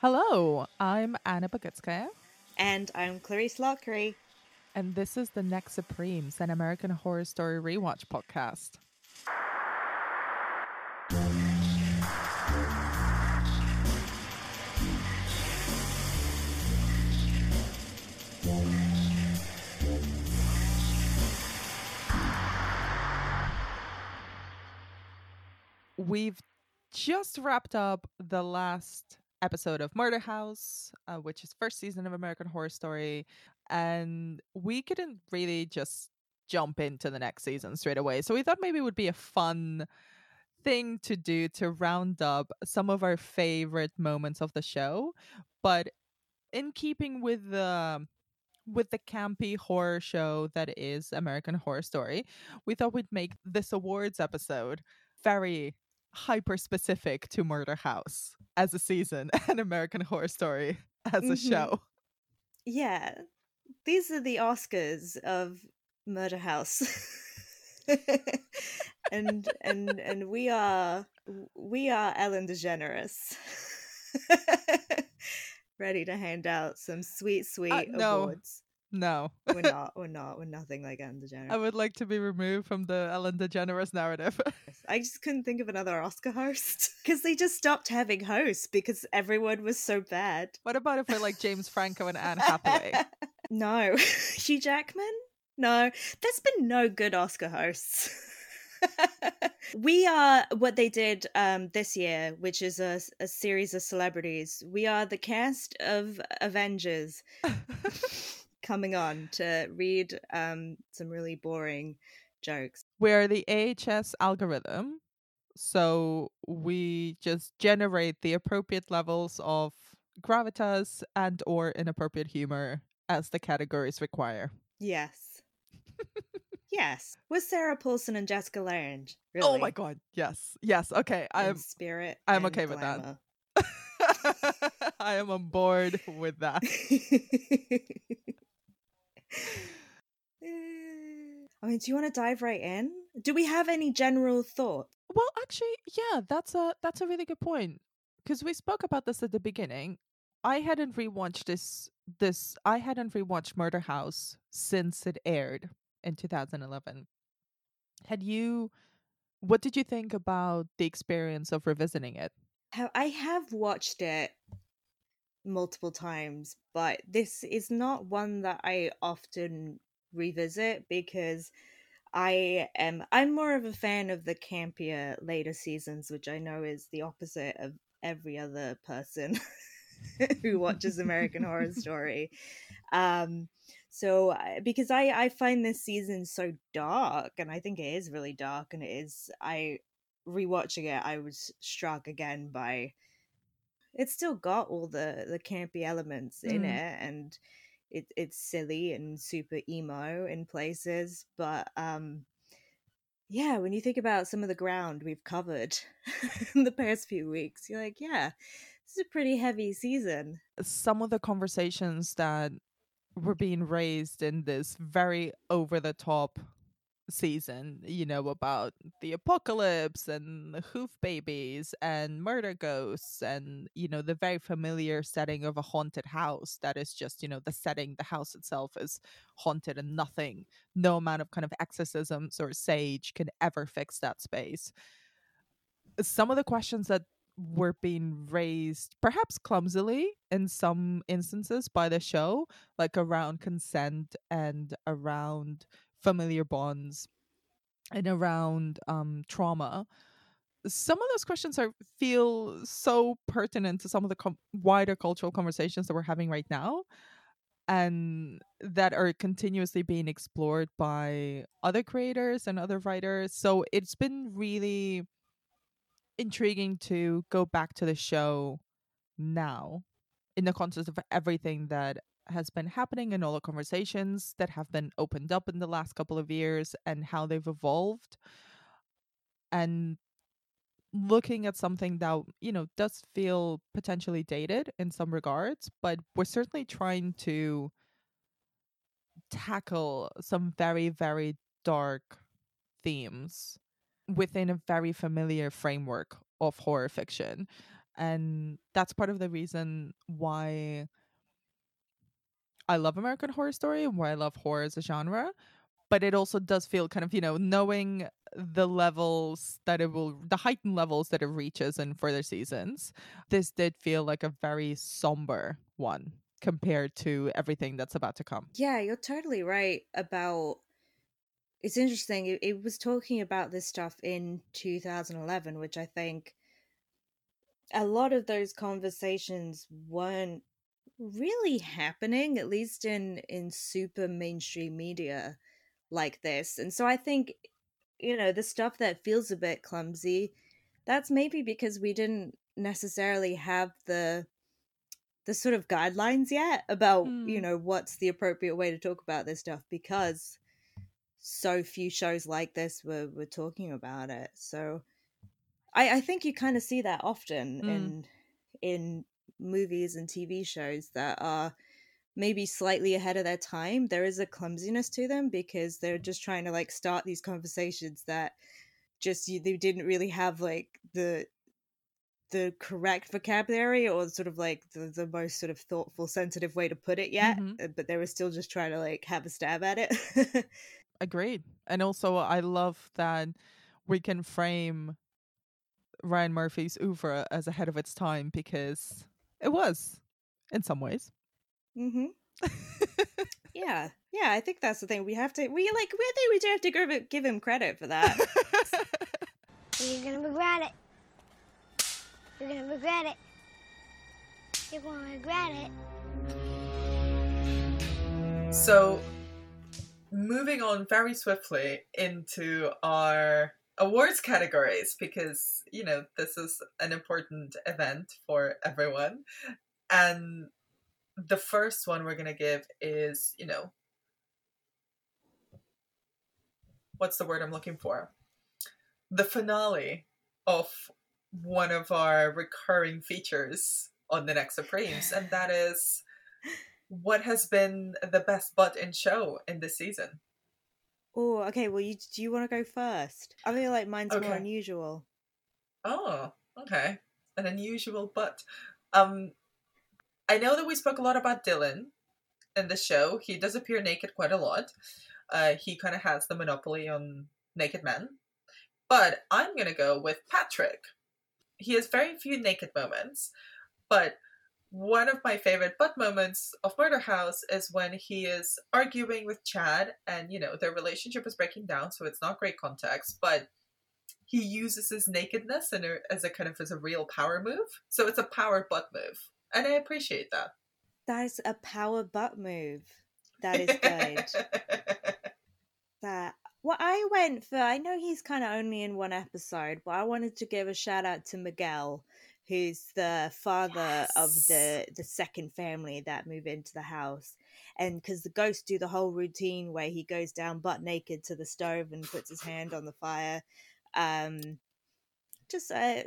Hello, I'm Anna Bogutskaya, And I'm Clarisse Loughrey. and this is the Next Supremes, an American Horror Story rewatch podcast. We've just wrapped up the last episode of Murder House, uh, which is first season of American Horror Story, and we couldn't really just jump into the next season straight away. So we thought maybe it would be a fun thing to do to round up some of our favorite moments of the show, but in keeping with the with the campy horror show that is American Horror Story, we thought we'd make this awards episode very hyper specific to Murder House as a season and American Horror Story as a Mhm. show. Yeah, these are the Oscars of Murder House. and and and we are we are Ellen DeGeneres. Ready to hand out some sweet, sweet no. awards. No, We're not, we're not, we're nothing like Ellen DeGeneres. I would like to be removed from the Ellen DeGeneres narrative. I just couldn't think of another Oscar host because they just stopped having hosts because everyone was so bad. what about if we're like James Franco and Anne Hathaway? no, Hugh Jackman. No, there's been no good Oscar hosts. we are what they did um, this year, which is a, a series of celebrities. We are the cast of Avengers coming on to read um, some really boring jokes. we're the AHS algorithm. So we just generate the appropriate levels of gravitas and or inappropriate humor as the categories require. Yes. yes. With Sarah Paulson and Jessica Lange. Really. Oh my god. Yes. Yes. Okay. I'm spirit. I'm okay with that. I am on board with that. I mean, do you want to dive right in? Do we have any general thoughts? Well, actually, yeah, that's a that's a really good point because we spoke about this at the beginning. I hadn't rewatched this this I hadn't rewatched Murder House since it aired in 2011. Had you what did you think about the experience of revisiting it? I have watched it multiple times, but this is not one that I often revisit because I am I'm more of a fan of the campier later seasons, which I know is the opposite of every other person who watches American Horror Story. Um so because I I find this season so dark and I think it is really dark and it is I rewatching it I was struck again by it's still got all the the campy elements in Mm. it and it, it's silly and super emo in places but um yeah when you think about some of the ground we've covered in the past few weeks you're like yeah this is a pretty heavy season Some of the conversations that were being raised in this very over the top season, you know, about the apocalypse and the hoof babies and murder ghosts and, you know, the very familiar setting of a haunted house that is just, you know, the setting, the house itself is haunted and nothing, no amount of kind of exorcisms or sage can ever fix that space. Some of the questions that were being raised perhaps clumsily in some instances by the show like around consent and around familiar bonds and around um trauma. Some of those questions are feel so pertinent to some of the com- wider cultural conversations that we're having right now and that are continuously being explored by other creators and other writers. So it's been really intriguing to go back to the show now in the context of everything that has been happening and all the conversations that have been opened up in the last couple of years and how they've evolved. And looking at something that you know does feel potentially dated in some regards but we're certainly trying to tackle some very very dark themes within a very familiar framework of horror fiction. And that's part of the reason why I love American Horror Story and why I love horror as a genre. But it also does feel kind of, you know, knowing the levels that it will, the heightened levels that it reaches in further seasons, this did feel like a very somber one compared to everything that's about to come. Yeah, you're totally right about it's interesting. It, it, was talking about this stuff in 2011, which I think a lot of those conversations weren't really happening, at least in in super mainstream media like this. And so I think, you know, the stuff that feels a bit clumsy, that's maybe because we didn't necessarily have the the sort of guidelines yet about mm. you hmm. know what's the appropriate way to talk about this stuff because so few shows like this were were talking about it. So I I think you kind of see that often mm. in in movies and TV shows that are maybe slightly ahead of their time. There is a clumsiness to them because they're just trying to like start these conversations that just you, they didn't really have like the the correct vocabulary or sort of like the, the most sort of thoughtful sensitive way to put it yet mm-hmm. Uh, but they were still just trying to like have a stab at it agreed and also i love that we can frame ryan murphy's oeuvre as ahead of its time because it was in some ways mm-hmm yeah yeah i think that's the thing we have to we like we think we do have to give, give him credit for that you're gonna regret it you're gonna regret it. You're gonna regret it. So, moving on very swiftly into our awards categories because, you know, this is an important event for everyone. And the first one we're going to give is, you know, what's the word I'm looking for? The finale of one of our recurring features on the next Supremes, and that is what has been the best butt in show in this season. Oh, okay. Well, you do you want to go first? I feel like mine's okay. more unusual. Oh, okay. An unusual but Um, I know that we spoke a lot about Dylan in the show. He does appear naked quite a lot. Uh, he kind of has the monopoly on naked men. But I'm gonna go with Patrick he has very few naked moments, but one of my favorite butt moments of Murder House is when he is arguing with Chad, and you know their relationship is breaking down, so it's not great context, but he uses his nakedness and as a kind of as a real power move. So it's a power butt move, and I appreciate that. That is a power butt move. That is good. that well, I went for. I know he's kind of only in one episode, but I wanted to give a shout out to Miguel, who's the father yes. of the the second family that move into the house, and because the ghosts do the whole routine where he goes down butt naked to the stove and puts his hand on the fire. Um, just uh, I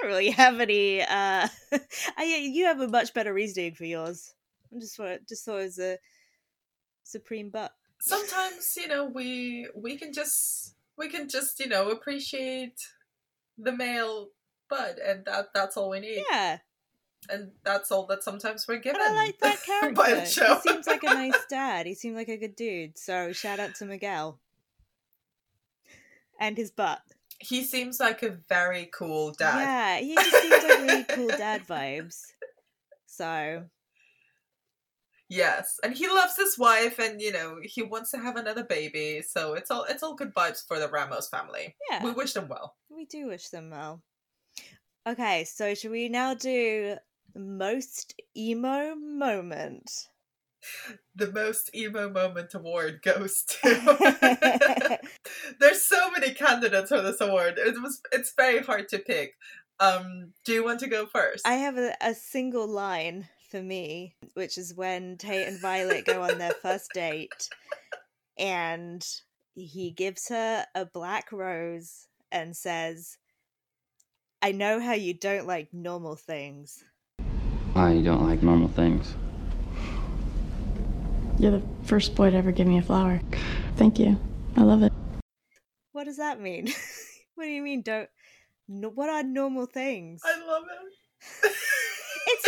don't really have any. Uh, I, you have a much better reasoning for yours. I just thought just thought it was a supreme butt sometimes you know we we can just we can just you know appreciate the male bud and that that's all we need yeah and that's all that sometimes we're given. But I like that character. he seems like a nice dad. He seemed like a good dude. So shout out to Miguel and his butt. He seems like a very cool dad. Yeah, he just seems like really cool dad vibes. So Yes, and he loves his wife, and you know he wants to have another baby. So it's all it's all good vibes for the Ramos family. Yeah, we wish them well. We do wish them well. Okay, so should we now do the most emo moment? The most emo moment award goes to. There's so many candidates for this award. It was it's very hard to pick. Um, do you want to go first? I have a, a single line for me, which is when Tate and Violet go on their first date and he gives her a black rose and says, I know how you don't like normal things. I don't like normal things. You're the first boy to ever give me a flower. Thank you. I love it. What does that mean? what do you mean, don't. No, what are normal things? I love it it's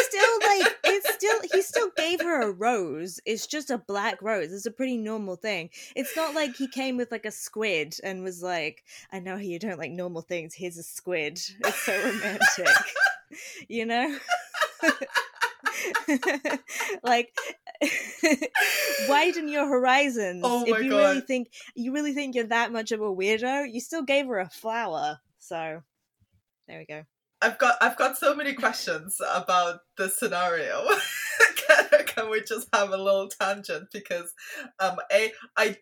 still like it's still he still gave her a rose. It's just a black rose. It's a pretty normal thing. It's not like he came with like a squid and was like, "I know you don't like normal things. Here's a squid." It's so romantic, you know. like widen your horizons. Oh if you really God. think you really think you're that much of a weirdo, you still gave her a flower. So there we go. I've got I've got so many questions about the scenario. can, can we just have a little tangent because um a I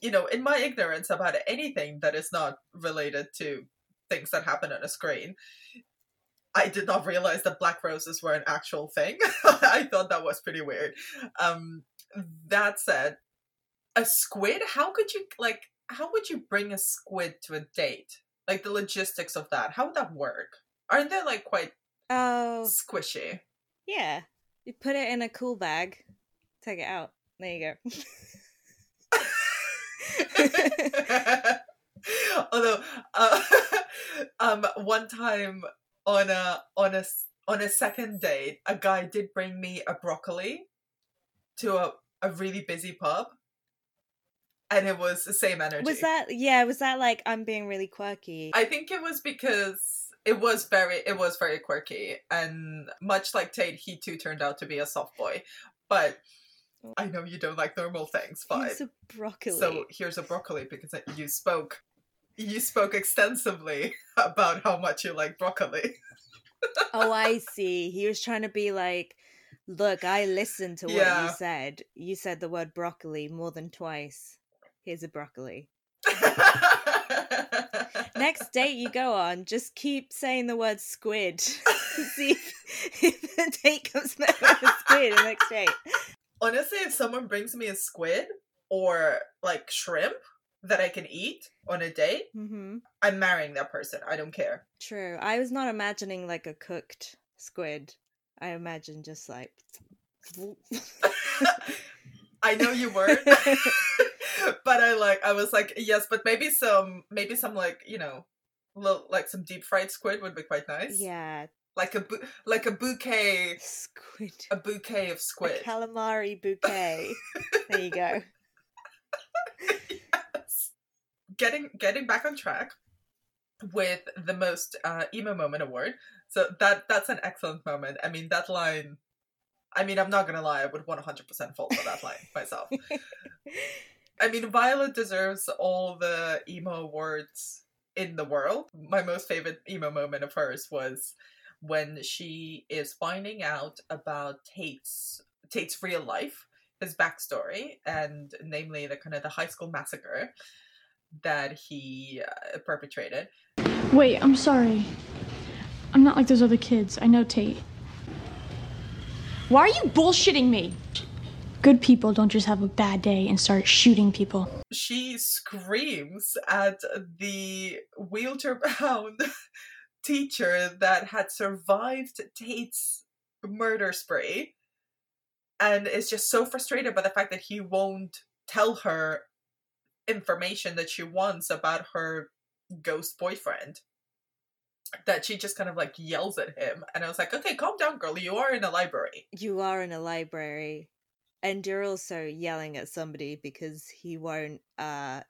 you know in my ignorance about anything that is not related to things that happen on a screen I did not realize that black roses were an actual thing. I thought that was pretty weird. Um that said a squid how could you like how would you bring a squid to a date? Like the logistics of that. How would that work? Aren't they like quite Oh squishy? yeah, you put it in a cool bag, take it out. There you go. Although, uh, um, one time on a on a on a second date, a guy did bring me a broccoli to a a really busy pub, and it was the same energy. was that yeah? Was that like I'm being really quirky? I think it was because it was very it was very quirky, and much like Tate, he too turned out to be a soft boy. But I know you don't like normal things, fine. Here's a broccoli. So here's a broccoli because you spoke you spoke extensively about how much you like broccoli. oh, I see. He was trying to be like, look, I listened to what Yeah. you said. You said the word broccoli more than twice. Here's a broccoli. Next date you go on, just keep saying the word squid. See if, if the date comes back with a squid the next date. Honestly, if someone brings me a squid or like shrimp that I can eat on a date, hmm I'm marrying that person. I don't care. True. I was not imagining like a cooked squid. I imagined just like. I know you weren't. but I like I was like, yes, but maybe some maybe some like, you know, little, like some deep fried squid would be quite nice. yeah, Like a bu- like a bouquet squid. a bouquet of A squid. calamari bouquet. there you go. Yes. Getting getting back on track with the most uh, emo moment award. So that that's an excellent moment. I mean that line. I mean I'm not gonna lie. I would 100% fall for that line myself. I mean Violet deserves all the emo awards in the world. My most favorite emo moment of hers was when she is finding out about Tate's Tate's real life, his backstory, and namely the kind of the high school massacre that he uh, perpetrated. Wait, I'm sorry. I'm not like those other kids. I know Tate. Why are you bullshitting me? Good people don't just have a bad day and start shooting people. She screams at the wheelchair bound teacher that had survived Tate's murder spree and is just so frustrated by the fact that he won't tell her information that she wants about her ghost boyfriend that she just kind of like yells at him. And i was like okay calm down girl. You are in a library. You are in a library, and you're also yelling at somebody because he won't uh,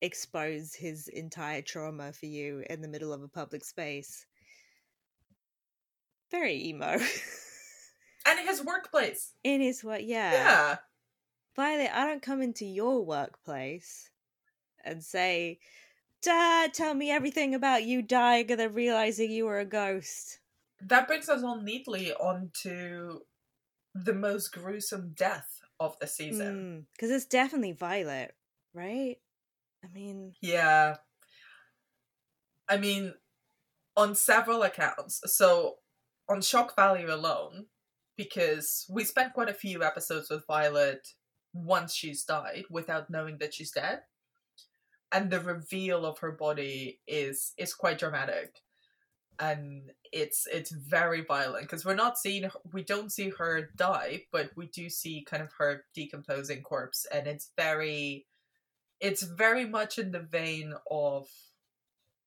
expose his entire trauma for you in the middle of a public space. Very emo. and his workplace in his what? Yeah. yeah Violet, I don't come into your workplace and say, Dad, tell me everything about you dying and then realizing you were a ghost. that brings us on neatly onto the most gruesome death of the season. Hmm, because it's definitely Violet, right? I mean, Yeah. I mean, on several accounts. So, on shock value alone, because we spent quite a few episodes with Violet once she's died without knowing that she's dead. And the reveal of her body is is quite dramatic. And it's it's very violent because we're not seeing we don't see her die, but we do see kind of her decomposing corpse and it's very it's very much in the vein of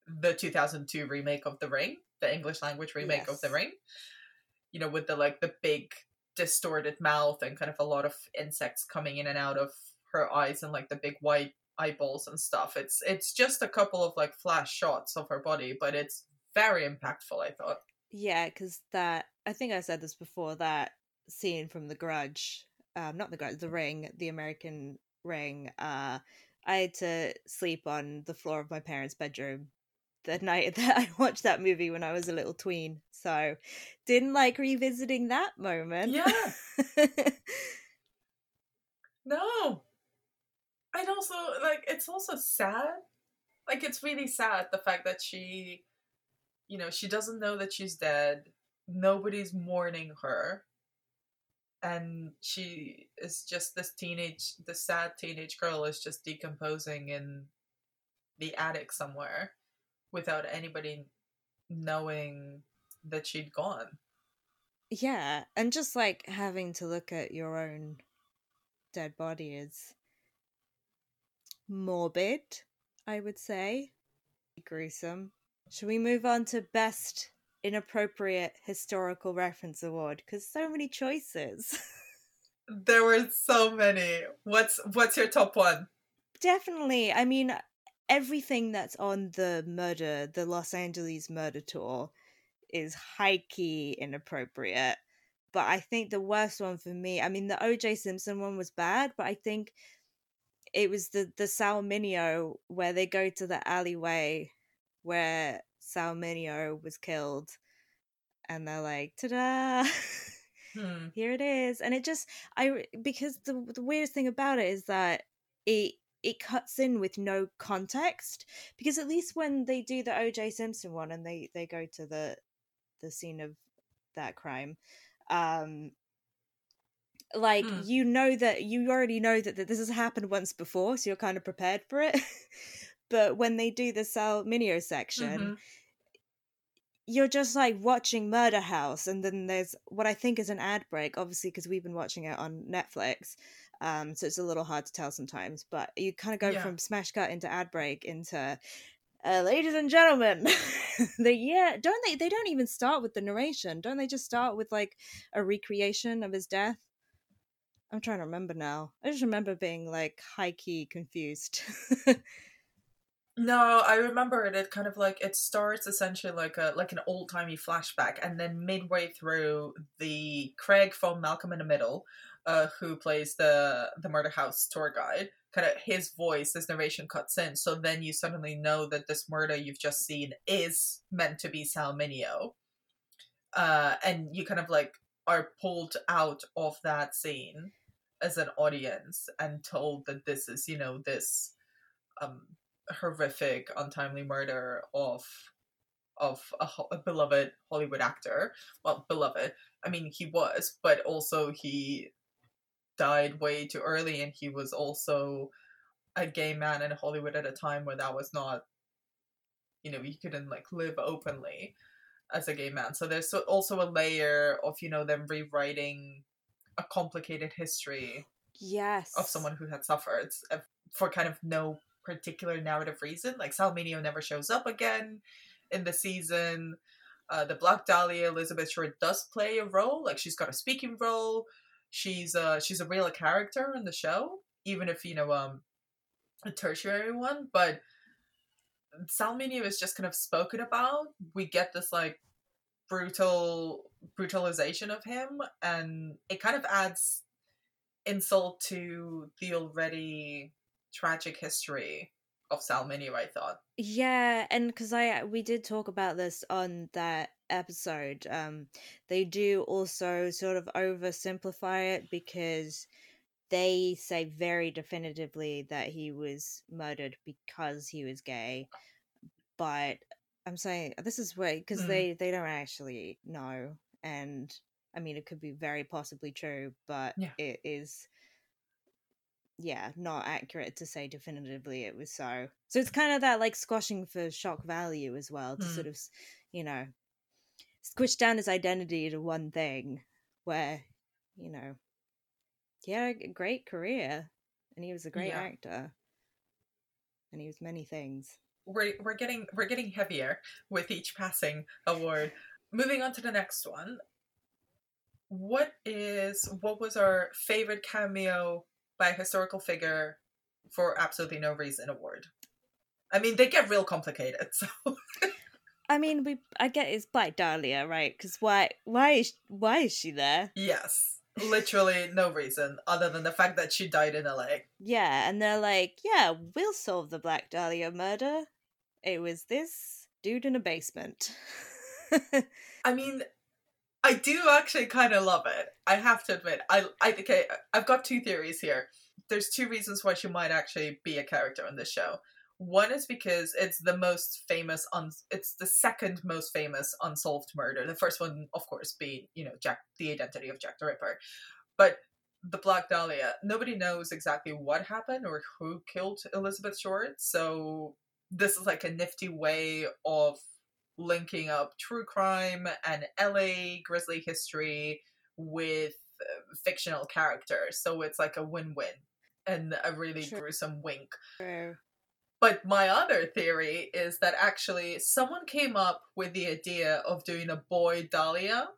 the 2002 remake of The Ring, the English language remake of The Ring. you know, with the like the big distorted mouth and kind of a lot of insects coming in and out of her eyes and like the big white eyeballs and stuff. It's it's just a couple of like flash shots of her body, but it's very impactful, I thought. Yeah, because that I think I said this before. That scene from The Grudge, um, not The Grudge, The Ring, the American Ring. Uh, I had to sleep on the floor of my parents' bedroom the night that I watched that movie when I was a little tween. So didn't like revisiting that moment. Yeah. no. And also like it's also sad. Like it's really sad the fact that she you know, she doesn't know that she's dead. Nobody's mourning her. And she is just this teenage this sad teenage girl is just decomposing in the attic somewhere without anybody knowing that she'd gone. Yeah, and just like having to look at your own dead body is morbid, I would say. Gruesome. Should we move on to best inappropriate historical reference award? Because so many choices. there were so many. What's what's your top one? Definitely. I mean, everything that's on the murder, the Los Angeles murder tour, is high key inappropriate. But I think the worst one for me, I mean, the OJ Simpson one was bad, but I think it was the the Sal Mineo where they go to the alleyway where Sal Mineo was killed, and they're like, "Ta-da!" Hmm. Here it is, and it just I because the the weirdest thing about it is that it it cuts in with no context because at least when they do the OJ Simpson one and they they go to the the scene of that crime um like Mm. you know that you already know that, that this has happened once before so you're kind of prepared for it but when they do the Sal Mineo section Mhm. you're just like watching Murder House, and then there's what I think is an ad break, obviously because we've been watching it on Netflix, um, so it's a little hard to tell sometimes. But you kind of go Yeah. from smash cut into ad break into, uh, ladies and gentlemen, the yeah, don't they? They don't even start with the narration, don't they? Just start with like a recreation of his death. I'm trying to remember now. I just remember being like high key confused. No, I remember it. It kind of like it starts essentially like a like an old timey flashback, and then midway through, the Craig from Malcolm in the Middle, uh, who plays the the murder house tour guide, kind of his voice, his narration cuts in. So then you suddenly know that this murder you've just seen is meant to be Sal Mineo, uh, and you kind of like are pulled out of that scene as an audience and told that this is you know this um horrific untimely murder of of a, a beloved hollywood actor. Well beloved i mean he was but also he died way too early and he was also a gay man in hollywood at a time where that was not you know he couldn't like live openly as a gay man. So there's also a layer of you know them rewriting a complicated history yes, of someone who had suffered uh, for kind of no particular narrative reason. Like Sal Mineo never shows up again in the season. Uh, the Black Dahlia Elizabeth Short does play a role. Like she's got a speaking role. She's uh she's a real character in the show, even if you know um a tertiary one. But Sal Mineo is just kind of spoken about. We get this like brutal brutalization of him, and it kind of adds insult to the already tragic history of Sal Mineo, I thought. Yeah, and because I we did talk about this on that episode, um, they do also sort of oversimplify it because they say very definitively that he was murdered because he was gay, but I'm saying this is where because Mm. they they don't actually know, and I mean it could be very possibly true, but Yeah. it is yeah, not accurate to say definitively it was so. So it's kind of that like squashing for shock value as well to Hmm. sort of, you know, squish down his identity to one thing where, you know, he had a great career and he was a great Yeah. actor and he was many things. We're we're getting we're getting heavier with each passing award. Moving on to the next one. what is what was our favorite cameo by a historical figure for absolutely no reason award? I mean, they get real complicated. So I mean, we I get it's Black Dahlia, right? Because why why is why is she there? yes, literally no reason other than the fact that she died in LA. Yeah, and they're like, yeah, we'll solve the Black Dahlia murder. It was this dude in a basement. I mean, I do actually kind of love it. I have to admit. I I okay. I've got two theories here. There's two reasons why she might actually be a character on this show. One is because it's the most famous un- it's the second most famous unsolved murder. The first one, of course, being, you know, Jack the identity of Jack the Ripper. But the Black Dahlia, nobody knows exactly what happened or who killed Elizabeth Short. So this is like a nifty way of linking up true crime and LA grisly history with uh, fictional characters. So it's like a win-win and a really True. gruesome wink. True. But my other theory is that actually someone came up with the idea of doing a boy Dahlia.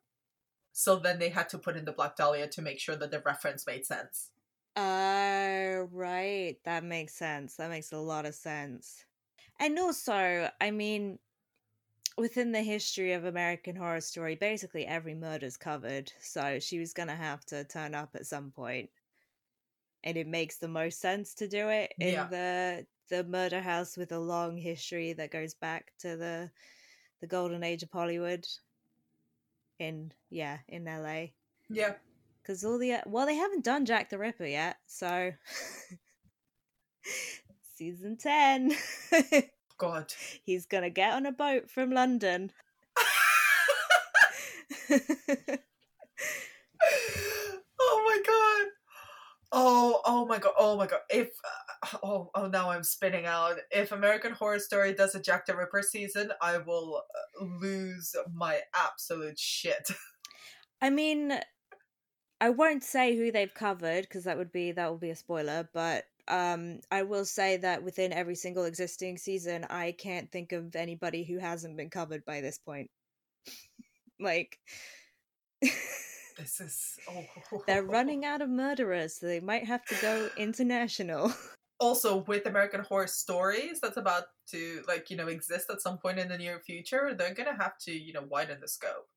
So then they had to put in the Black Dahlia to make sure that the reference made sense. Oh, right. That makes sense. That makes a lot of sense. And also, I mean, within the history of American Horror Story, basically every murder's covered. So she was going to have to turn up at some point. And it makes the most sense to do it in Yeah. the the murder house with a long history that goes back to the the golden age of Hollywood in yeah, in LA Yeah. because all the well they haven't done jack the ripper yet so season 10 God. he's gonna get on a boat from london oh my god. Oh, oh my god. Oh my god. If uh, oh, oh now I'm spinning out. If American Horror Story does a Jack the Ripper season, I will uh, lose my absolute shit. i mean i won't say who they've covered because that would be that would be a spoiler but um i will say that within every single existing season i can't think of anybody who hasn't been covered by this point like This is oh. they're running out of murderers so they might have to go international also with American Horror Stories that's about to like you know exist at some point in the near future, they're gonna have to you know widen the scope.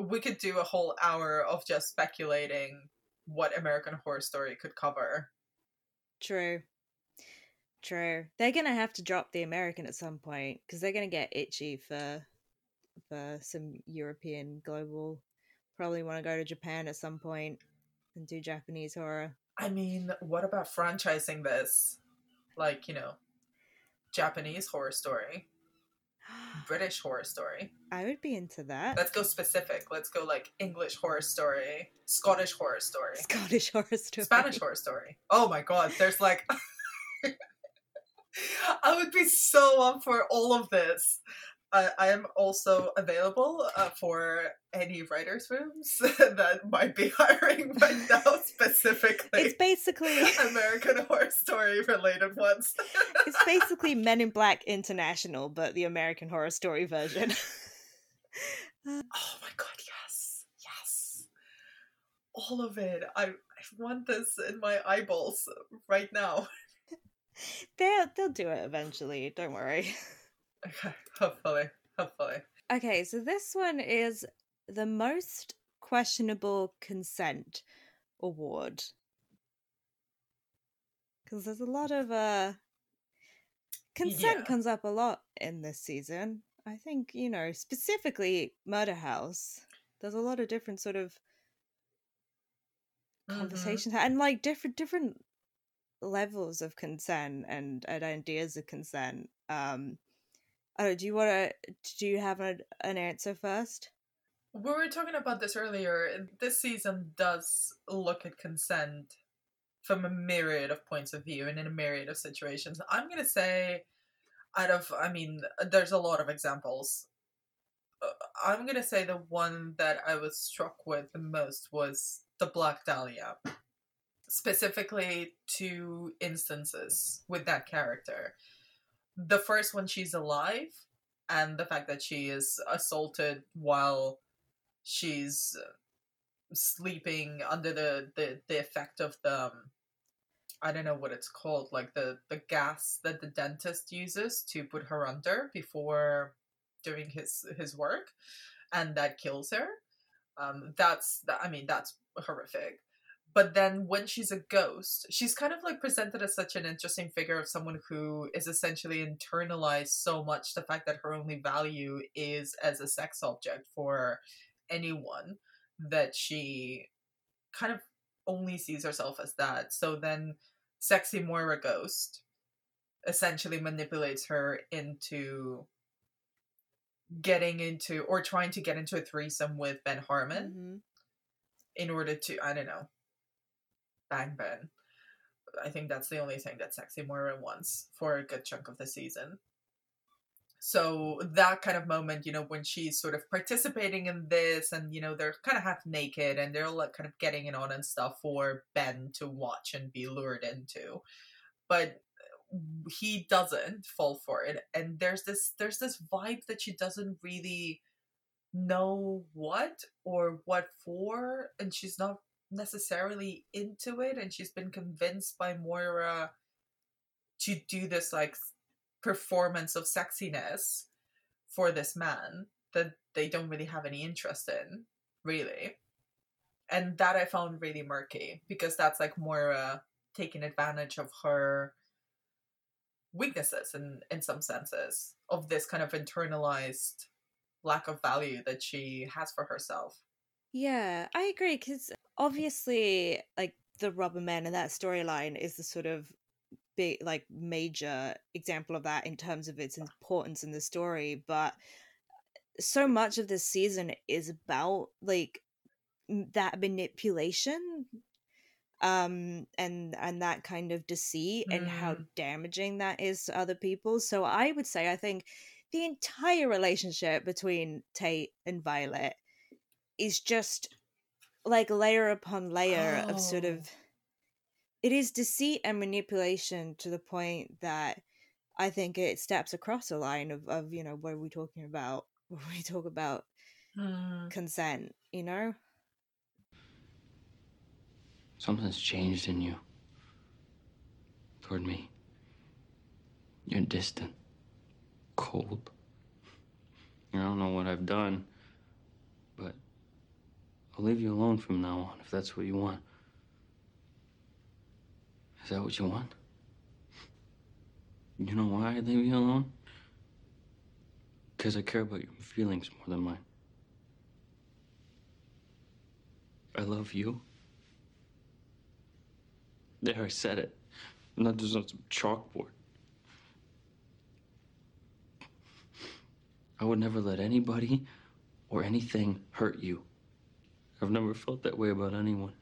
We could do a whole hour of just speculating what American Horror Story could cover. True. True. They're gonna have to drop the American at some point because they're gonna get itchy for for some European global. Probably want to go to Japan at some point and do Japanese horror. I mean, what about franchising this? Like, you know, Japanese horror story, British horror story. I would be into that. Let's go specific. Let's go like English horror story, Scottish horror story, Scottish horror story. Spanish horror story. Oh my god, there's like I would be so up for all of this. I, I am also available uh, for any writers' rooms that might be hiring right now, specifically It's basically American Horror Story related ones. it's basically Men in Black International, but the American Horror Story version. Oh my god, yes, yes, all of it. I, I want this in my eyeballs right now. they'll they'll do it eventually. Don't worry. Okay, hopefully, hopefully. Okay, so this one is the most questionable consent award. Because there's a lot of uh consent Yeah. comes up a lot in this season. I think, you know, specifically Murder House. There's a lot of different sort of Mhm. conversations and like different different levels of consent and, and ideas of consent. Um Oh, do you want to? Do you have an, an answer first? We were talking about this earlier. This season does look at consent from a myriad of points of view and in a myriad of situations. I'm to say, out of, I mean, there's a lot of examples. Uh, I'm to say the one that I was struck with the most was the Black Dahlia. Specifically, two instances with that character. The first one, she's alive, and the fact that she is assaulted while she's uh, sleeping under the the, the effect of the um, I don't know what it's called, like the the gas that the dentist uses to put her under before doing his his work, and that kills her. Um, that's that. I mean, that's horrific. But then when she's a ghost, she's kind of like presented as such an interesting figure of someone who is essentially internalized so much the fact that her only value is as a sex object for anyone that she kind of only sees herself as that. So then sexy Moira Ghost essentially manipulates her into getting into or trying to get into a threesome with Ben Harmon Mm-hmm. in order to I don't know bang Ben. I think that's the only thing that sexy Moira wants for a good chunk of the season. So that kind of moment, you know, when she's sort of participating in this and, you know, they're kind of half naked and they're like kind of getting it on and stuff for Ben to watch and be lured into. But he doesn't fall for it. And there's this there's this vibe that she doesn't really know what or what for and she's not necessarily into it and she's been convinced by Moira to do this like performance of sexiness for this man that they don't really have any interest in, really. And that I found really murky because that's like Moira taking advantage of her weaknesses in, in some senses of this kind of internalized lack of value that she has for herself. Yeah, I agree because obviously, like the Rubber Man and that storyline is the sort of big, like major example of that in terms of its importance in the story. But so much of this season is about like that manipulation um and and that kind of deceit and how Mm. damaging that is to other people so i would say i think the entire relationship between tate and violet is just like layer upon layer of sort Oh. of it is deceit and manipulation to the point that I think it steps across a line of, of you know, what are we talking about when we talk about Hmm. consent, you know? Something's changed in you. Toward me. You're distant. Cold. I don't know what I've done, but I'll leave you alone from now on if that's what you want. Is that what you want? You know why I leave you alone? Because I care about your feelings more than mine. I love you. There, I said it. Not just on some chalkboard. I would never let anybody or anything hurt you. I've never felt that way about anyone.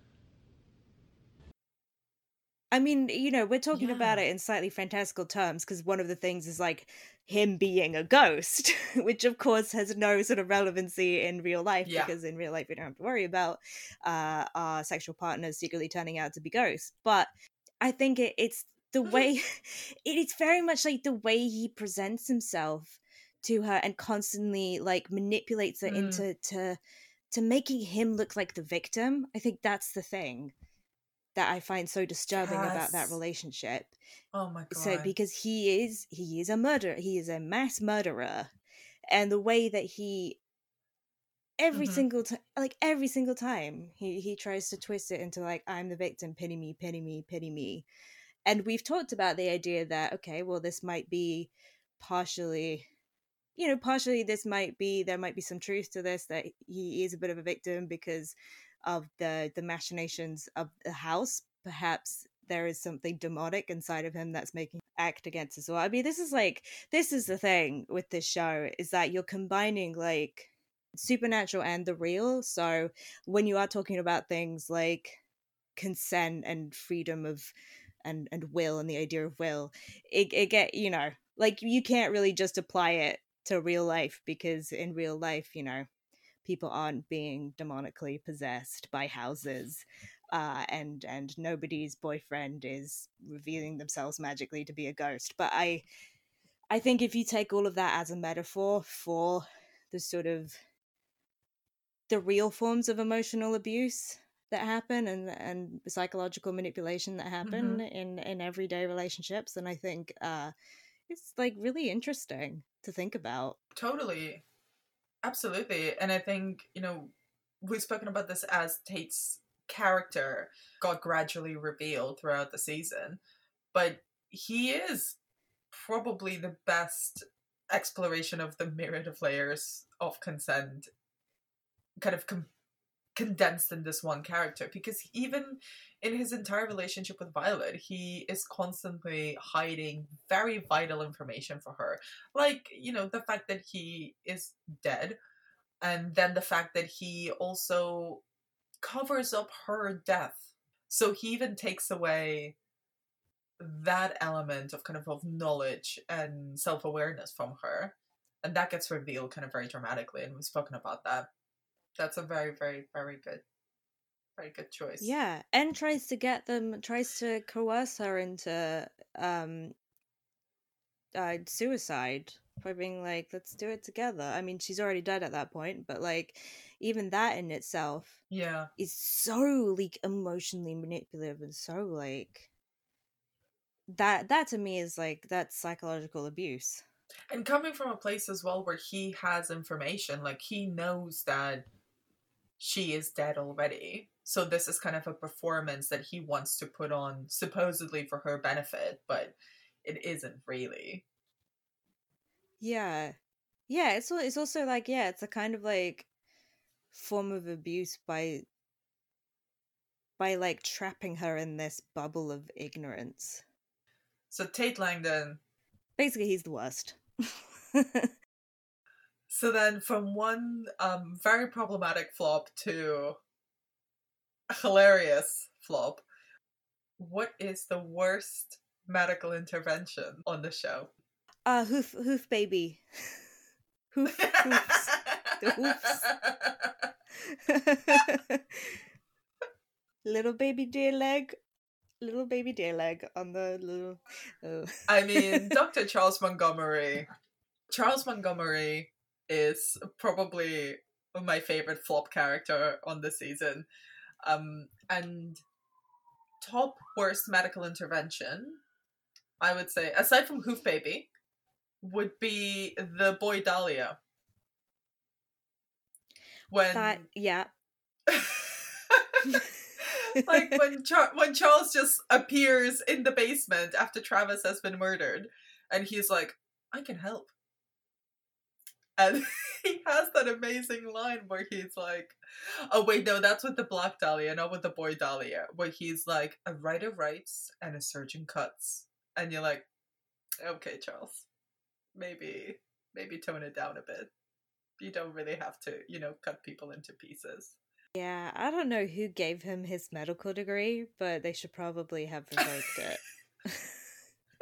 I mean, you know, we're talking about it in slightly fantastical terms because one of the things is like him being a ghost, which of course has no sort of relevancy in real life Yeah. because in real life we don't have to worry about uh, our sexual partners secretly turning out to be ghosts. But I think it, it's the way it is very much like the way he presents himself to her and constantly like manipulates her Mm. into to to making him look like the victim. I think that's the thing that I find so disturbing about that relationship. Oh my god. So because he is he is a murderer, he is a mass murderer, and the way that he every Mhm. single time like every single time he he tries to twist it into like I'm the victim, pity me, pity me, pity me. And we've talked about the idea that okay, well this might be partially you know, partially this might be there might be some truth to this that he is a bit of a victim because of the the machinations of the house. Perhaps there is something demonic inside of him that's making act against us. Well, I mean, this is like this is the thing with this show is that you're combining like supernatural and the real. So when you are talking about things like consent and freedom of and and will and the idea of will, it, it get you know like you can't really just apply it to real life because in real life, you know, people aren't being demonically possessed by houses uh, and and nobody's boyfriend is revealing themselves magically to be a ghost. But I I think if you take all of that as a metaphor for the sort of the real forms of emotional abuse that happen and and psychological manipulation that happen Mhm. in in everyday relationships and i think uh it's like really interesting to think about Totally. Absolutely. And I think, you know, we've spoken about this as Tate's character got gradually revealed throughout the season, but he is probably the best exploration of the myriad of layers of consent kind of com- condensed in this one character because even in his entire relationship with Violet, he is constantly hiding very vital information for her. Like, you know, the fact that he is dead, and then the fact that he also covers up her death. So he even takes away that element of kind of of knowledge and self-awareness from her and that gets revealed kind of very dramatically and we've spoken about that that's a very very very good very good choice. Yeah and tries to get them tries to coerce her into um uh suicide by being like let's do it together. I mean she's already dead at that point but like even that in itself yeah. is so like emotionally manipulative and so like that that to me is like that's psychological abuse. And coming from a place as well where he has information like he knows that she is dead already. So this is kind of a performance that he wants to put on supposedly for her benefit but it isn't really. Yeah. Yeah it's it's also like yeah it's a kind of like form of abuse by by like trapping her in this bubble of ignorance. So tate langdon basically he's the worst So then, from one um, very problematic flop to hilarious flop, what is the worst medical intervention on the show? uh hoof hoof baby hoof hoofs The hoofs. little baby deer leg little baby deer leg on the little oh. I mean, Dr. Charles Montgomery. Charles Montgomery is probably my favorite flop character on the season. Um, and top worst medical intervention, I would say, aside from Hoof Baby, would be the boy Dahlia. When that yeah like when Char- when Charles just appears in the basement after Travis has been murdered, and he's like, "I can help," and he has that amazing line where he's like, "Oh wait, no, that's with the Black Dahlia, not with the Boy Dahlia," where he's like, "A writer writes and a surgeon cuts," and you're like, "Okay, Charles, maybe maybe tone it down a bit. You don't really have to, you know, cut people into pieces." yeah i don't know who gave him his medical degree but they should probably have revoked it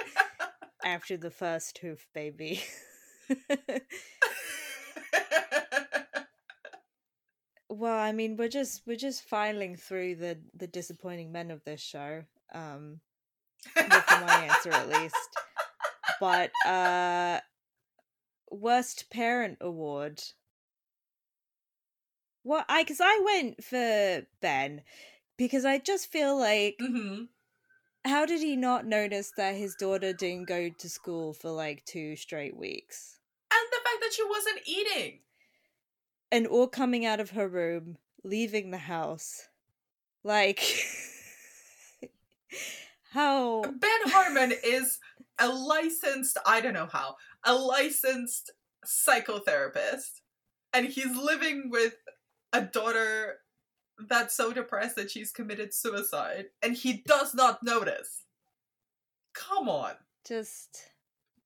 after the first hoof baby well i mean we're just we're just filing through the the disappointing men of this show um with my answer at least. But uh worst parent award. Well i because i went for ben because i just feel like hmm how did he not notice that his daughter didn't go to school for like two straight weeks? And the fact that she wasn't eating. And all coming out of her room leaving the house like how Ben Harmon is a licensed, I don't know how, a licensed psychotherapist. And he's living with a daughter that's so depressed that she's committed suicide. And he does not notice. Come on. just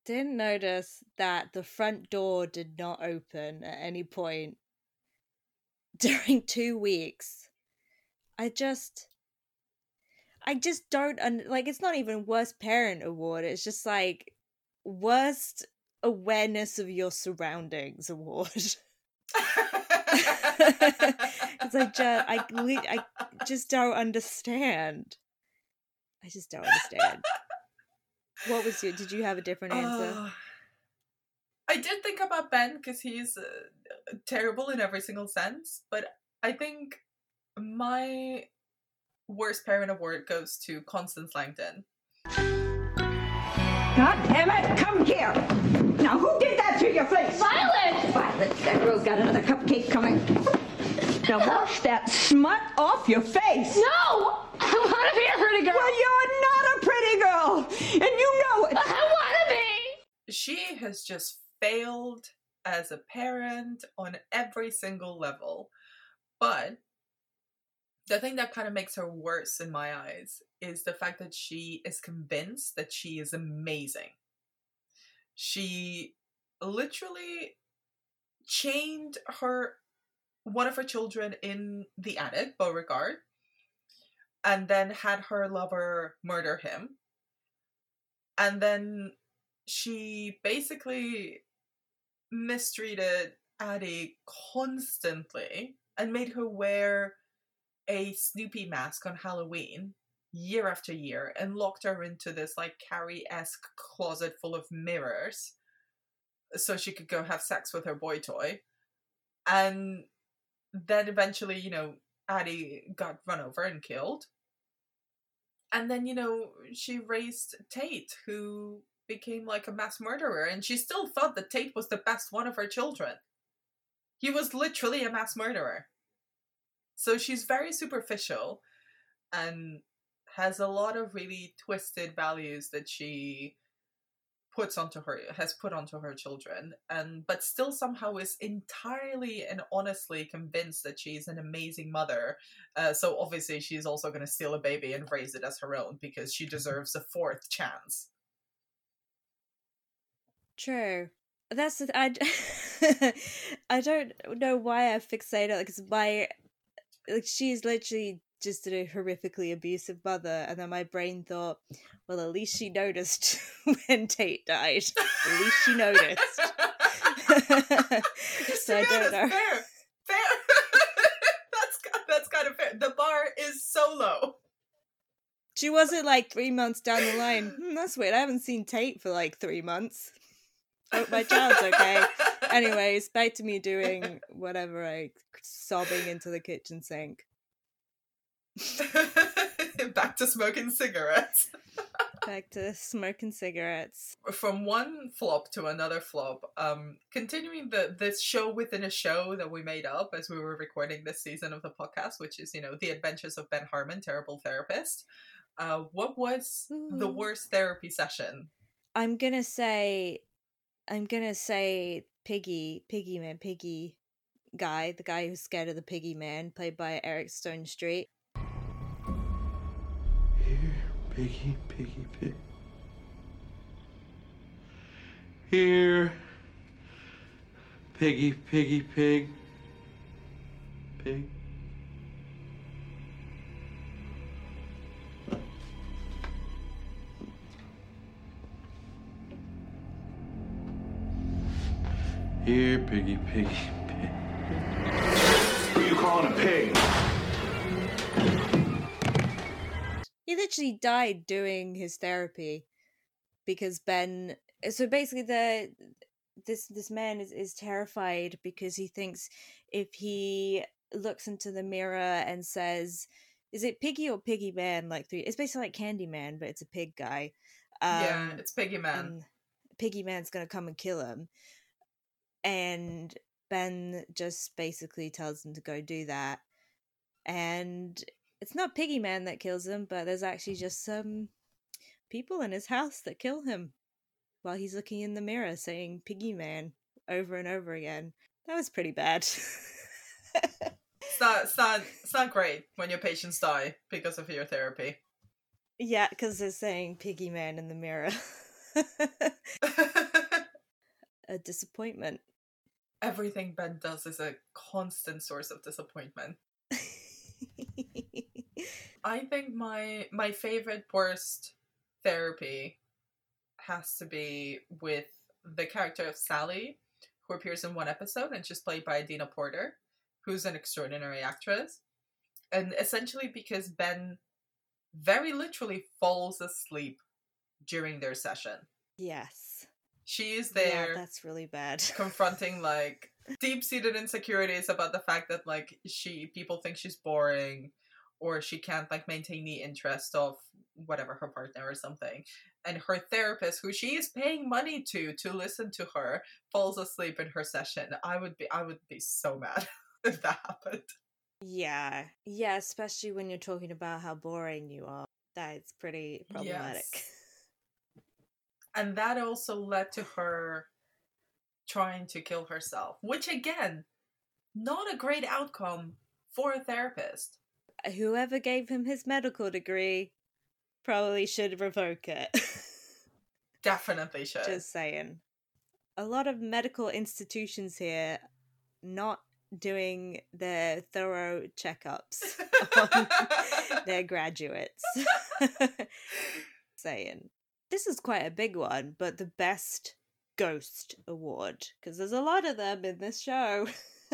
didn't notice that the front door did not open at any point during two weeks. I just. I just don't un- like it's not even worst parent award. It's just like worst awareness of your surroundings award. It's like just I I just don't understand. I just don't understand. What was your? Did you have a different answer? Uh, I did think about Ben because he's uh, terrible in every single sense, but I think my worst parent award goes to Constance Langdon. God damn it, come here! Now who did that to your face? Violet! Violet, that girl's got another cupcake coming. Now wash that smut off your face! No! I want to be a pretty girl! Well, you're not a pretty girl! And you know it! I want to be! She has just failed as a parent on every single level. But the thing that kind of makes her worse in my eyes is the fact that she is convinced that she is amazing. She literally chained her one of her children in the attic, Beauregard, and then had her lover murder him. And then she basically mistreated Addie constantly and made her wear a Snoopy mask on Halloween year after year and locked her into this like Carrie esque closet full of mirrors so she could go have sex with her boy toy. And then eventually, you know, Addie got run over and killed. And then, you know, she raised Tate, who became like a mass murderer, and she still thought that Tate was the best one of her children. He was literally a mass murderer. So she's very superficial and has a lot of really twisted values that she puts onto her has put onto her children and but still somehow is entirely and honestly convinced that she's an amazing mother uh, so obviously she's also going to steal a baby and raise it as her own because she deserves a fourth chance True. That's the, I. I don't know why I fixate fixated because my like she's literally just a horrifically abusive mother, and then my brain thought, well, at least she noticed when Tate died. At least she noticed. so I don't know. fair fair that's that's kind of fair the bar is so low She wasn't like three months down the line. Hmm, that's weird. I haven't seen Tate for like three months. Hope my child's okay. Anyways, back to me doing whatever I sobbing into the kitchen sink. back to smoking cigarettes Back to smoking cigarettes. from one flop to another flop um continuing the this show within a show that we made up as we were recording this season of the podcast which is you know the adventures of ben harmon terrible therapist uh what was the worst therapy session I'm gonna say, I'm gonna say Piggy, Piggy Man, Piggy guy, the guy who's scared of the Piggy Man, played by Eric Stonestreet. Here, piggy, piggy, pig. Here, piggy, piggy, pig. Pig. Here, piggy, piggy, pig. Who you calling a pig? He literally died doing his therapy because Ben. So basically, the this this man is is terrified because he thinks if he looks into the mirror and says, "Is it Piggy or Piggy Man?" Like three, it's basically like Candyman, but it's a pig guy. yeah Um, it's piggy man Piggy Man's gonna come and kill him. And Ben just basically tells him to go do that. And it's not Piggy Man that kills him, but there's actually just some people in his house that kill him while he's looking in the mirror saying Piggy Man over and over again. That was pretty bad. it's not it's not it's not great when your patients die because of your therapy yeah, because they're saying Piggy Man in the mirror. a disappointment. Everything ben does is a constant source of disappointment I think my my favorite worst therapy has to be with the character of Sally, who appears in one episode and she's played by Dina Porter, who's an extraordinary actress. And essentially because Ben very literally falls asleep during their session. yes. She is there. Yeah, that's really bad. confronting like deep-seated insecurities about the fact that like she people think she's boring or she can't like maintain the interest of whatever her partner or something and her therapist who she is paying money to to listen to her falls asleep in her session i would be i would be so mad if that happened Yeah. Yeah, especially when you're talking about how boring you are. That's pretty problematic. Yes. And that also led to her trying to kill herself which again not a great outcome for a therapist Whoever gave him his medical degree probably should revoke it. definitely should Just saying. A lot of medical institutions here not doing their thorough checkups on their graduates. saying. This is quite a big one, but the best ghost award because there's a lot of them in this show.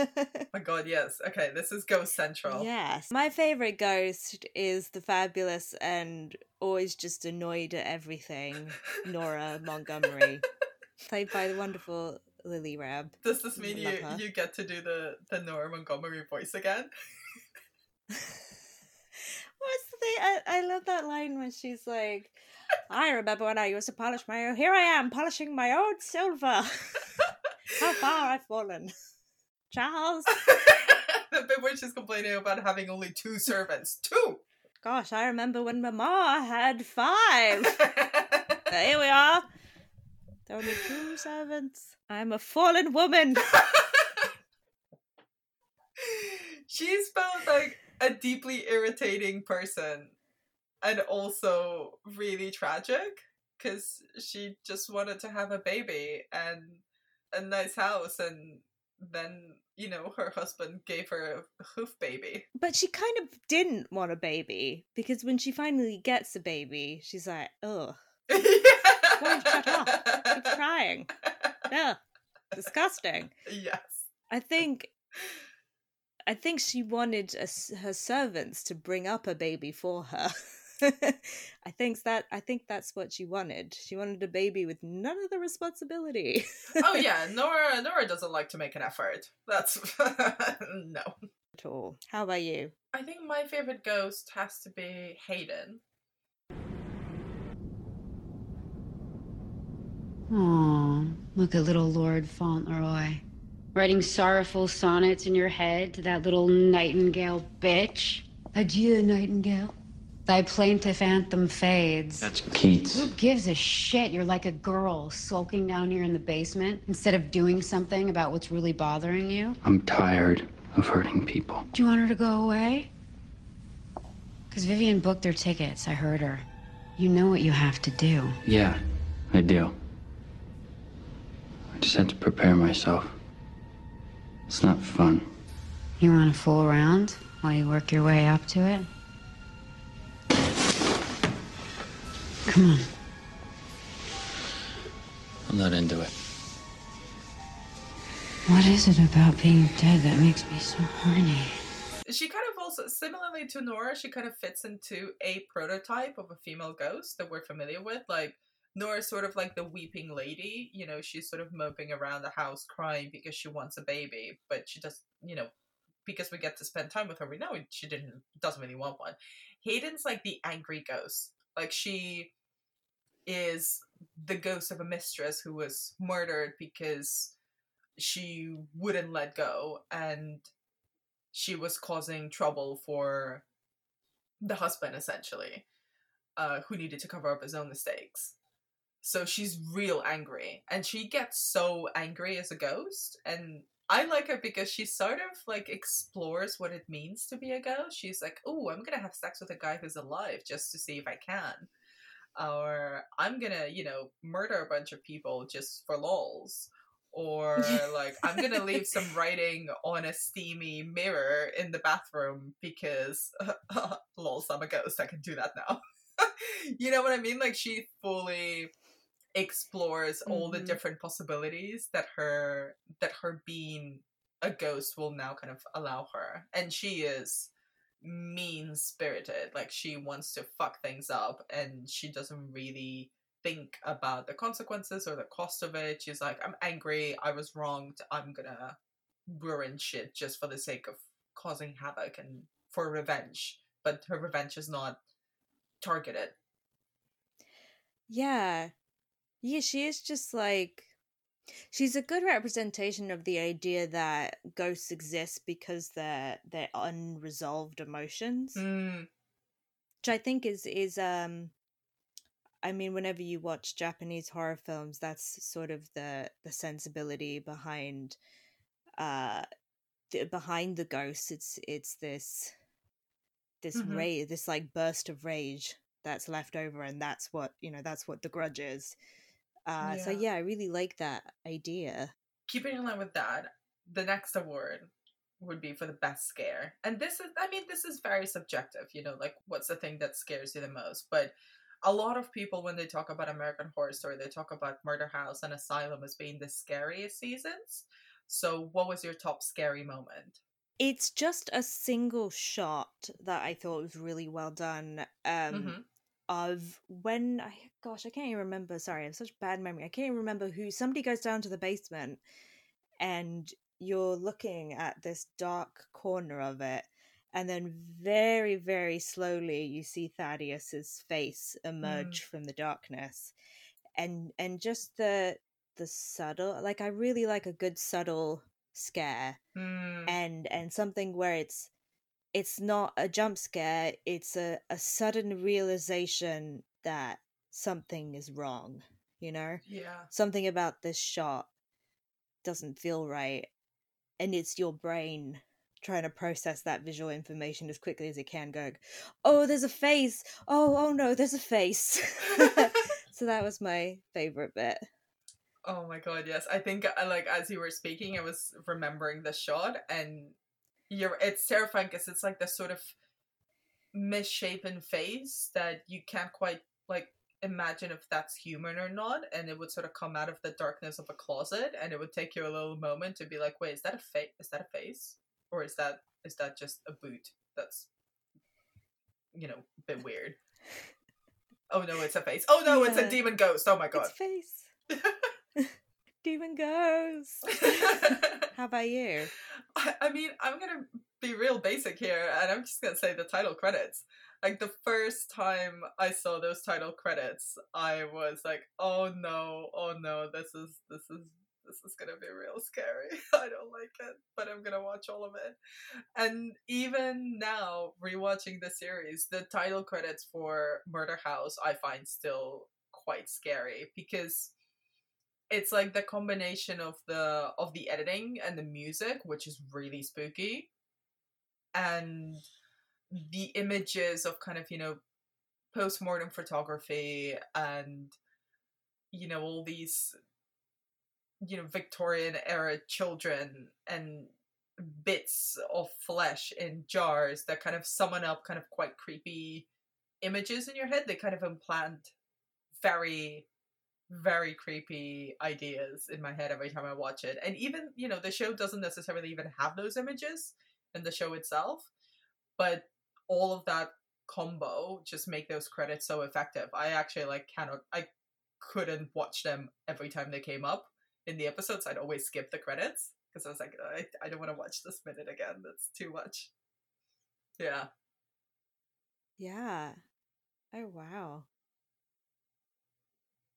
my god yes okay this is ghost central Yes. My favorite ghost is the fabulous and always just annoyed at everything, Nora Montgomery, played by the wonderful Lily Rabe. does this mean you her. you get to do the the Nora Montgomery voice again What's the thing? I, I love that line when she's like, I remember when I used to polish my own. Here I am polishing my own silver. How far I've fallen. Charles. the bit is complaining about having only two servants two Gosh, I remember when Mama had five. Here we are. There are only two servants. I'm a fallen woman. she's both like a deeply irritating person and also really tragic because she just wanted to have a baby and a nice house and then you know her husband gave her a hoof baby But she kind of didn't want a baby because when she finally gets a baby, she's like, ugh, won't shut up. Keep crying. Ugh, disgusting. yes I think. I think she wanted a her servants to bring up a baby for her. I think that I think that's what she wanted. She wanted a baby with none of the responsibility. oh yeah nora nora doesn't like to make an effort that's no At all. How about you? i think my favorite ghost has to be hayden Aw, look at little Lord Fauntleroy. Writing sorrowful sonnets in your head to that little nightingale bitch. Adieu, nightingale. Thy plaintive anthem fades. That's Keats. Who gives a shit? You're like a girl sulking down here in the basement instead of doing something about what's really bothering you. I'm tired of hurting people. Do you want her to go away? Because Vivian booked their tickets. I heard her. You know what you have to do. Yeah, I do. I just had to prepare myself. It's not fun. You want to fool around while you work your way up to it? Come on. I'm not into it. What is it about being dead that makes me so horny? she kind of also similarly to Nora, she kind of fits into a prototype of a female ghost that we're familiar with. Like Nora's sort of like the weeping lady, you know, she's sort of moping around the house crying because she wants a baby, but she just, you know, because we get to spend time with her, we know she didn't doesn't really want one. Hayden's like the angry ghost. Like she is the ghost of a mistress who was murdered because she wouldn't let go and she was causing trouble for the husband essentially uh, who needed to cover up his own mistakes. So she's real angry and she gets so angry as a ghost and i like her because she sort of like explores what it means to be a ghost. She's like oh i'm gonna have sex with a guy who's alive just to see if i can or i'm gonna you know murder a bunch of people just for lols or like I'm gonna leave some writing on a steamy mirror in the bathroom because lol, I'm a ghost. I can do that now. you know what I mean? Like she fully explores all the Mhm. different possibilities that her that her being a ghost will now kind of allow her, and she is mean spirited. Like she wants to fuck things up, and she doesn't really think about the consequences or the cost of it. She's like, I'm angry, I was wronged, I'm gonna ruin shit just for the sake of causing havoc and for revenge. But her revenge is not targeted. Yeah. Yeah, she is just like she's a good representation of the idea that ghosts exist because they're they're unresolved emotions. Mm, Which I think is is um I mean whenever you watch Japanese horror films that's sort of the the sensibility behind uh the, behind the ghosts it's it's this this Mhm. rage this like burst of rage that's left over and that's what you know that's what the grudge is uh so Yeah. yeah i really like that idea keeping in line with that, the next award would be for the best scare. And this is, I mean, this is very subjective, you know, like what's the thing that scares you the most? But a lot of people, when they talk about American Horror Story, they talk about Murder House and Asylum as being the scariest seasons. So, what was your top scary moment? it's just a single shot that i thought was really well done um Mhm. Of when I gosh, I can't even remember. Sorry, I have such bad memory. I can't even remember who somebody goes down to the basement and you're looking at this dark corner of it and then very very slowly you see Thaddeus's face emerge from the darkness and and just the the subtle like I really like a good subtle scare Mm, and and something where it's it's not a jump scare it's a, a sudden realization that something is wrong you know yeah. something about this shot doesn't feel right and it's your brain trying to process that visual information as quickly as it can going oh there's a face oh oh no there's a face so that was my favorite bit Oh my god, yes. I think uh, like as you were speaking, I was remembering the shot, and you're it's terrifying because it's like this sort of misshapen face that you can't quite like imagine if that's human or not, and it would sort of come out of the darkness of a closet, and it would take you a little moment to be like, wait, is that a face? Is that a face, or is that is that just a boot? That's you know a bit weird. Oh no, it's a face. Oh no, it's a demon ghost. Oh my god. it's face demon ghost how about you I, I mean, I'm gonna be real basic here, and I'm just gonna say the title credits. Like the first time I saw those title credits, I was like, "Oh no, oh no, this is this is this is gonna be real scary. I don't like it, but I'm gonna watch all of it." And even now, rewatching the series, the title credits for Murder House I find still quite scary because it's like the combination of the of the editing and the music which is really spooky. And the images of kind of you know post-mortem photography and you know all these you know victorian era children and bits of flesh in jars that kind of summon up kind of quite creepy images in your head. They kind of implant very very creepy ideas in my head every time I watch it. And even, you know, the show doesn't necessarily even have those images in the show itself, but all of that combo just make those credits so effective. I actually like cannot I couldn't watch them every time they came up in the episodes. I'd always skip the credits because I was like I, I don't want to watch this minute again. That's too much. Yeah. Yeah. Oh wow.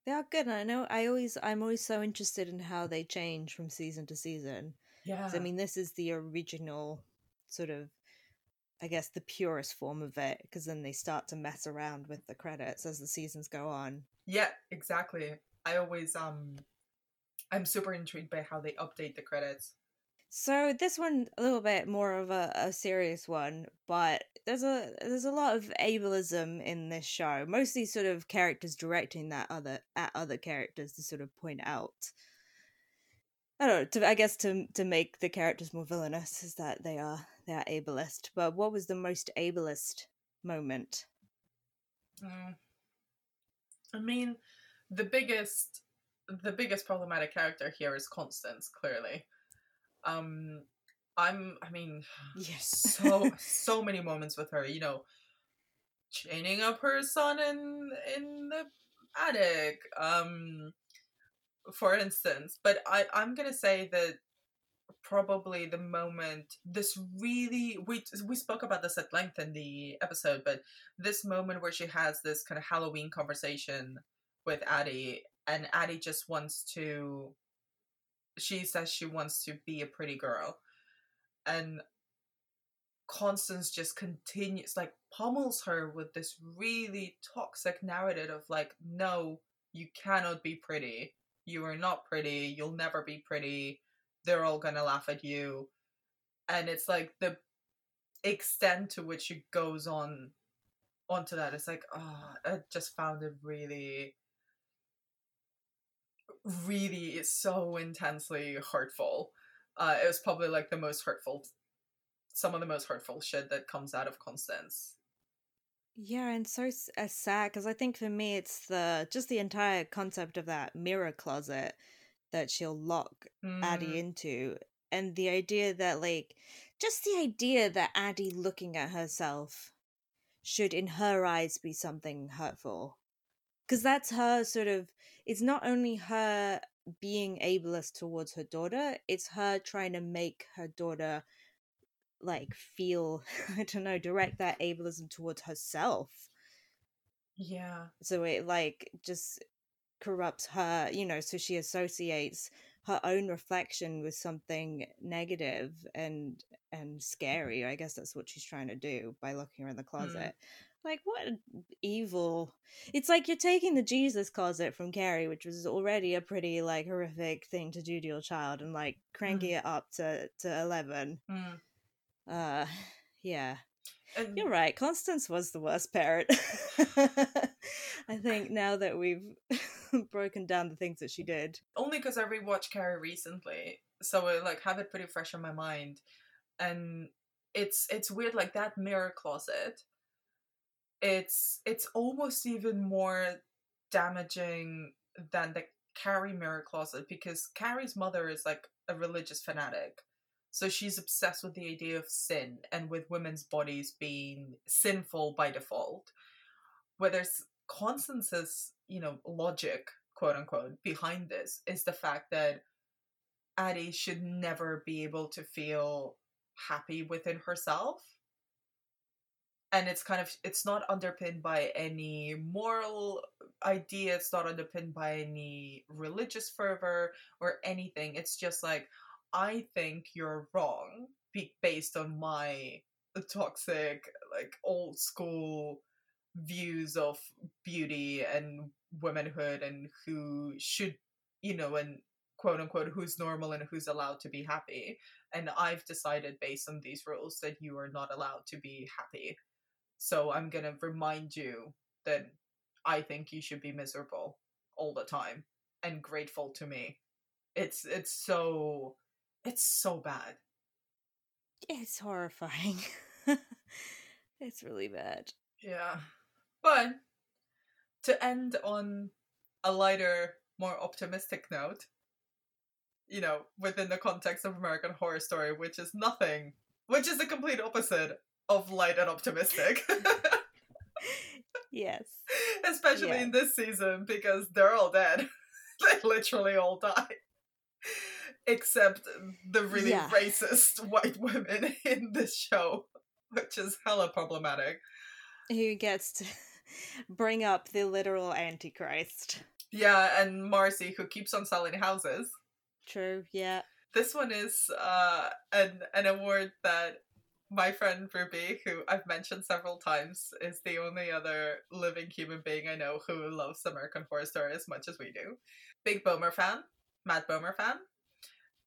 They are good. and I know I always I'm always so interested in how they change from season to season. Yeah. I mean, this is the original sort of I guess the purest form of it because then they start to mess around with the credits as the seasons go on. Yeah, exactly. I always um I'm super intrigued by how they update the credits. So this one a little bit more of a, a serious one, but there's a there's a lot of ableism in this show. Mostly sort of characters directing that other at other characters to sort of point out. I don't know. To, I guess to to make the characters more villainous is that they are they are ableist. But what was the most ableist moment? Mm. I mean, the biggest the biggest problematic character here is Constance, clearly. Um I'm I mean Yes. so so many moments with her, you know, chaining up her son in in the attic, um for instance. But I I'm gonna say that probably the moment this really we we spoke about this at length in the episode but this moment where she has this kind of halloween conversation with addie and addie just wants to she says she wants to be a pretty girl. And constance just continues like pummels her with this really toxic narrative of like no you cannot be pretty. You are not pretty. You'll never be pretty. They're all gonna laugh at you. And it's like the extent to which it goes on onto that. It's like oh i just found it really really it's so intensely hurtful uh it was probably like the most hurtful some of the most hurtful shit that comes out of constance. Yeah, and so uh, sad because I think for me it's the just the entire concept of that mirror closet that she'll lock Addie Mm, into, and the idea that like just the idea that Addie looking at herself should in her eyes be something hurtful because that's her sort of it's not only her being ableist towards her daughter it's her trying to make her daughter like feel i don't know direct that ableism towards herself. Yeah. So it like just corrupts her you know so she associates her own reflection with something negative and and scary i guess that's what she's trying to do by looking in the mm. closet like what evil it's like you're taking the jesus closet from carrie which was already a pretty like horrific thing to do to your child and like cranking it up to to 11 Mm. uh yeah and you're right. Constance was the worst parent. I think now that we've broken down the things that she did. only because I rewatched Carrie recently, so I like have it pretty fresh in my mind, and it's it's weird like that mirror closet. It's it's almost even more damaging than the Carrie mirror closet because Carrie's mother is like a religious fanatic. So she's obsessed with the idea of sin and with women's bodies being sinful by default. Whereas Constance's, you know, logic, quote unquote, behind this is the fact that Addie should never be able to feel happy within herself. And it's kind of it's not underpinned by any moral idea, it's not underpinned by any religious fervor or anything. It's just like I think you're wrong based on my uh, toxic, like old school views of beauty and womanhood and who should, you know, and quote unquote, who's normal and who's allowed to be happy. And I've decided based on these rules that you are not allowed to be happy. So I'm going to remind you that I think you should be miserable all the time and grateful to me. It's it's so it's so bad. It's horrifying. it's really bad. Yeah. But to end on a lighter, more optimistic note, you know, within the context of American Horror Story, which is nothing, which is the complete opposite of light and optimistic. Yes. Especially Yeah. in this season because they're all dead. they literally all die. Except the really Yeah. racist white women in this show, which is hella problematic. Who gets to bring up the literal Antichrist? Yeah, and Marcy, who keeps on selling houses. True, yeah. This one is uh, an an award that my friend Ruby, who I've mentioned several times, is the only other living human being I know who loves American Horror Story as much as we do. Big Bomer fan, Matt Bomer fan,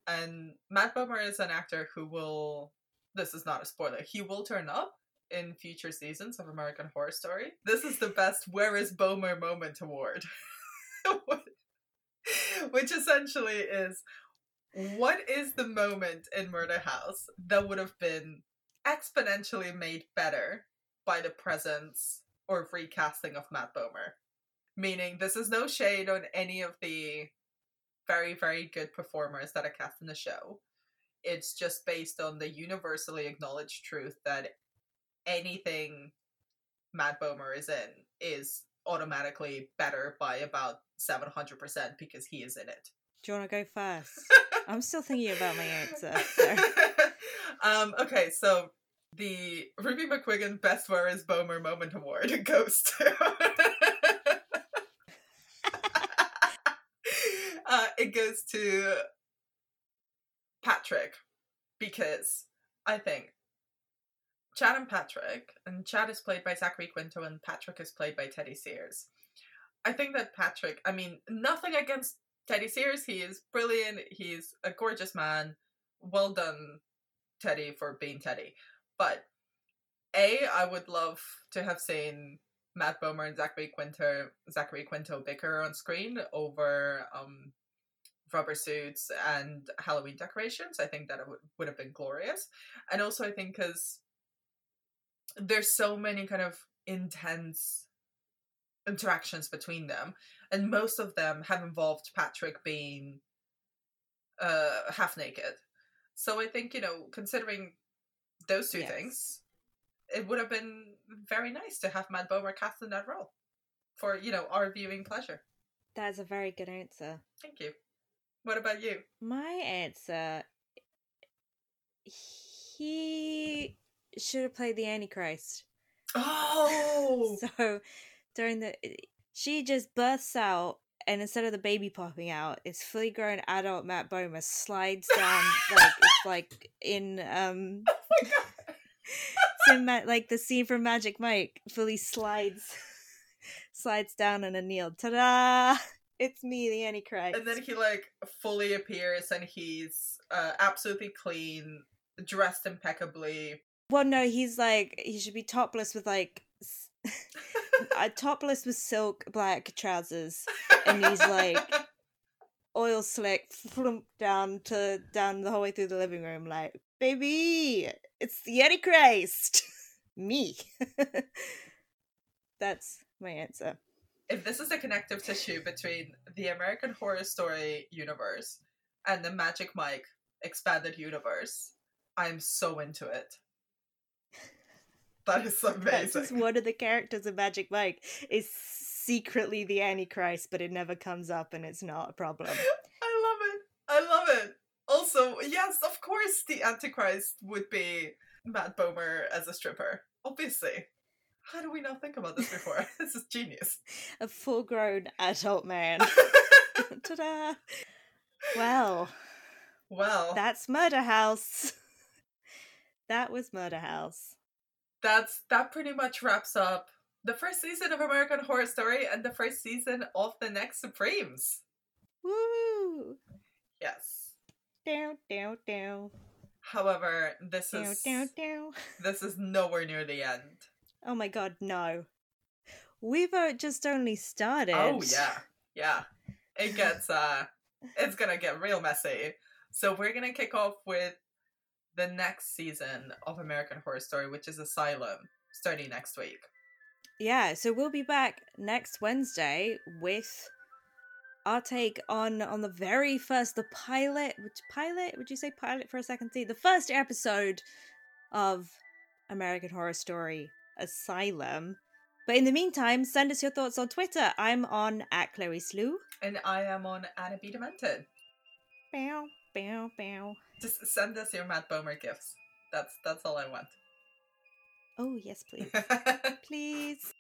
and Matt Bomer is an actor who will. This is not a spoiler. He will turn up in future seasons of American Horror Story. This is the best "Where is Bomer" moment award, which essentially is what is the moment in Murder House that would have been exponentially made better by the presence or recasting of Matt Bomer? Meaning, this is no shade on any of the very, very good performers that are cast in the show. It's just based on the universally acknowledged truth that anything Matt Bomer is in is automatically better by about 700% because he is in it. Do you want to go first? I'm still thinking about my answer. So. um, okay, so the Ruby McQuiggin Best Where is Bomer Moment Award goes to. uh, it goes to Patrick because I think Chad and Patrick, and Chad is played by Zachary Quinto, and Patrick is played by Teddy Sears. I think that Patrick, I mean, nothing against Teddy Sears. He is brilliant. He's a gorgeous man. Well done, Teddy, for being Teddy. But A, I would love to have seen Matt Bomer and Zachary Quinto, Zachary Quinto bicker on screen over um, rubber suits and Halloween decorations. I think that would, would have been glorious. And also, I think because there's so many kind of intense interactions between them, and most of them have involved Patrick being uh, half naked. So I think, you know, considering those two Yes. things, it would have been very nice to have Matt Bomer cast in that role for, you know, our viewing pleasure. That's a very good answer. Thank you. What about you? My answer he should have played the Antichrist. Oh! so during the she just bursts out and instead of the baby popping out, it's fully grown adult Matt Bomer slides down like it's like in um it's in Ma- like the scene from Magic Mike fully slides slides down and a kneel. Ta-da! It's me, the Antichrist. and then he like fully appears and he's uh, absolutely clean, dressed impeccably. Well, no, he's like he should be topless with like uh, topless with silk black trousers, and he's like oil slick flump down to down the whole way through the living room, like baby, it's the Antichrist, me. That's my answer. If this is a connective tissue between the American Horror Story universe and the Magic Mike expanded universe, I'm so into it. That is amazing. That's just amazing. one of the characters of Magic Mike is secretly the Antichrist, but it never comes up, and it's not a problem. I love it. I love it. Also, yes, of course, the Antichrist would be Matt Bomer as a stripper. Obviously. How do we not think about this before? this is genius. a full grown adult man. Ta-da! Well, Well, that's Murder House. that was Murder House. That's that pretty much wraps up the first season of American Horror Story and the first season of the next Supremes. Woo! Yes. Down, down, down, However, this down, is down, down. this is nowhere near the end. Oh my god, no. We've uh, just only started. Oh yeah, yeah. It gets uh, it's gonna get real messy. So we're gonna kick off with the next season of American Horror Story, which is Asylum, starting next week. Yeah, so we'll be back next Wednesday with our take on on the very first the pilot which pilot would you say pilot for a second see the first episode of American Horror Story Asylum. But in the meantime, send us your thoughts on Twitter. I'm on at clarisselou. And I am on Anna B. Demented. Bow, bow, bow. Just send us your Matt Bomer gifts. That's that's all I want. Oh yes, please. please.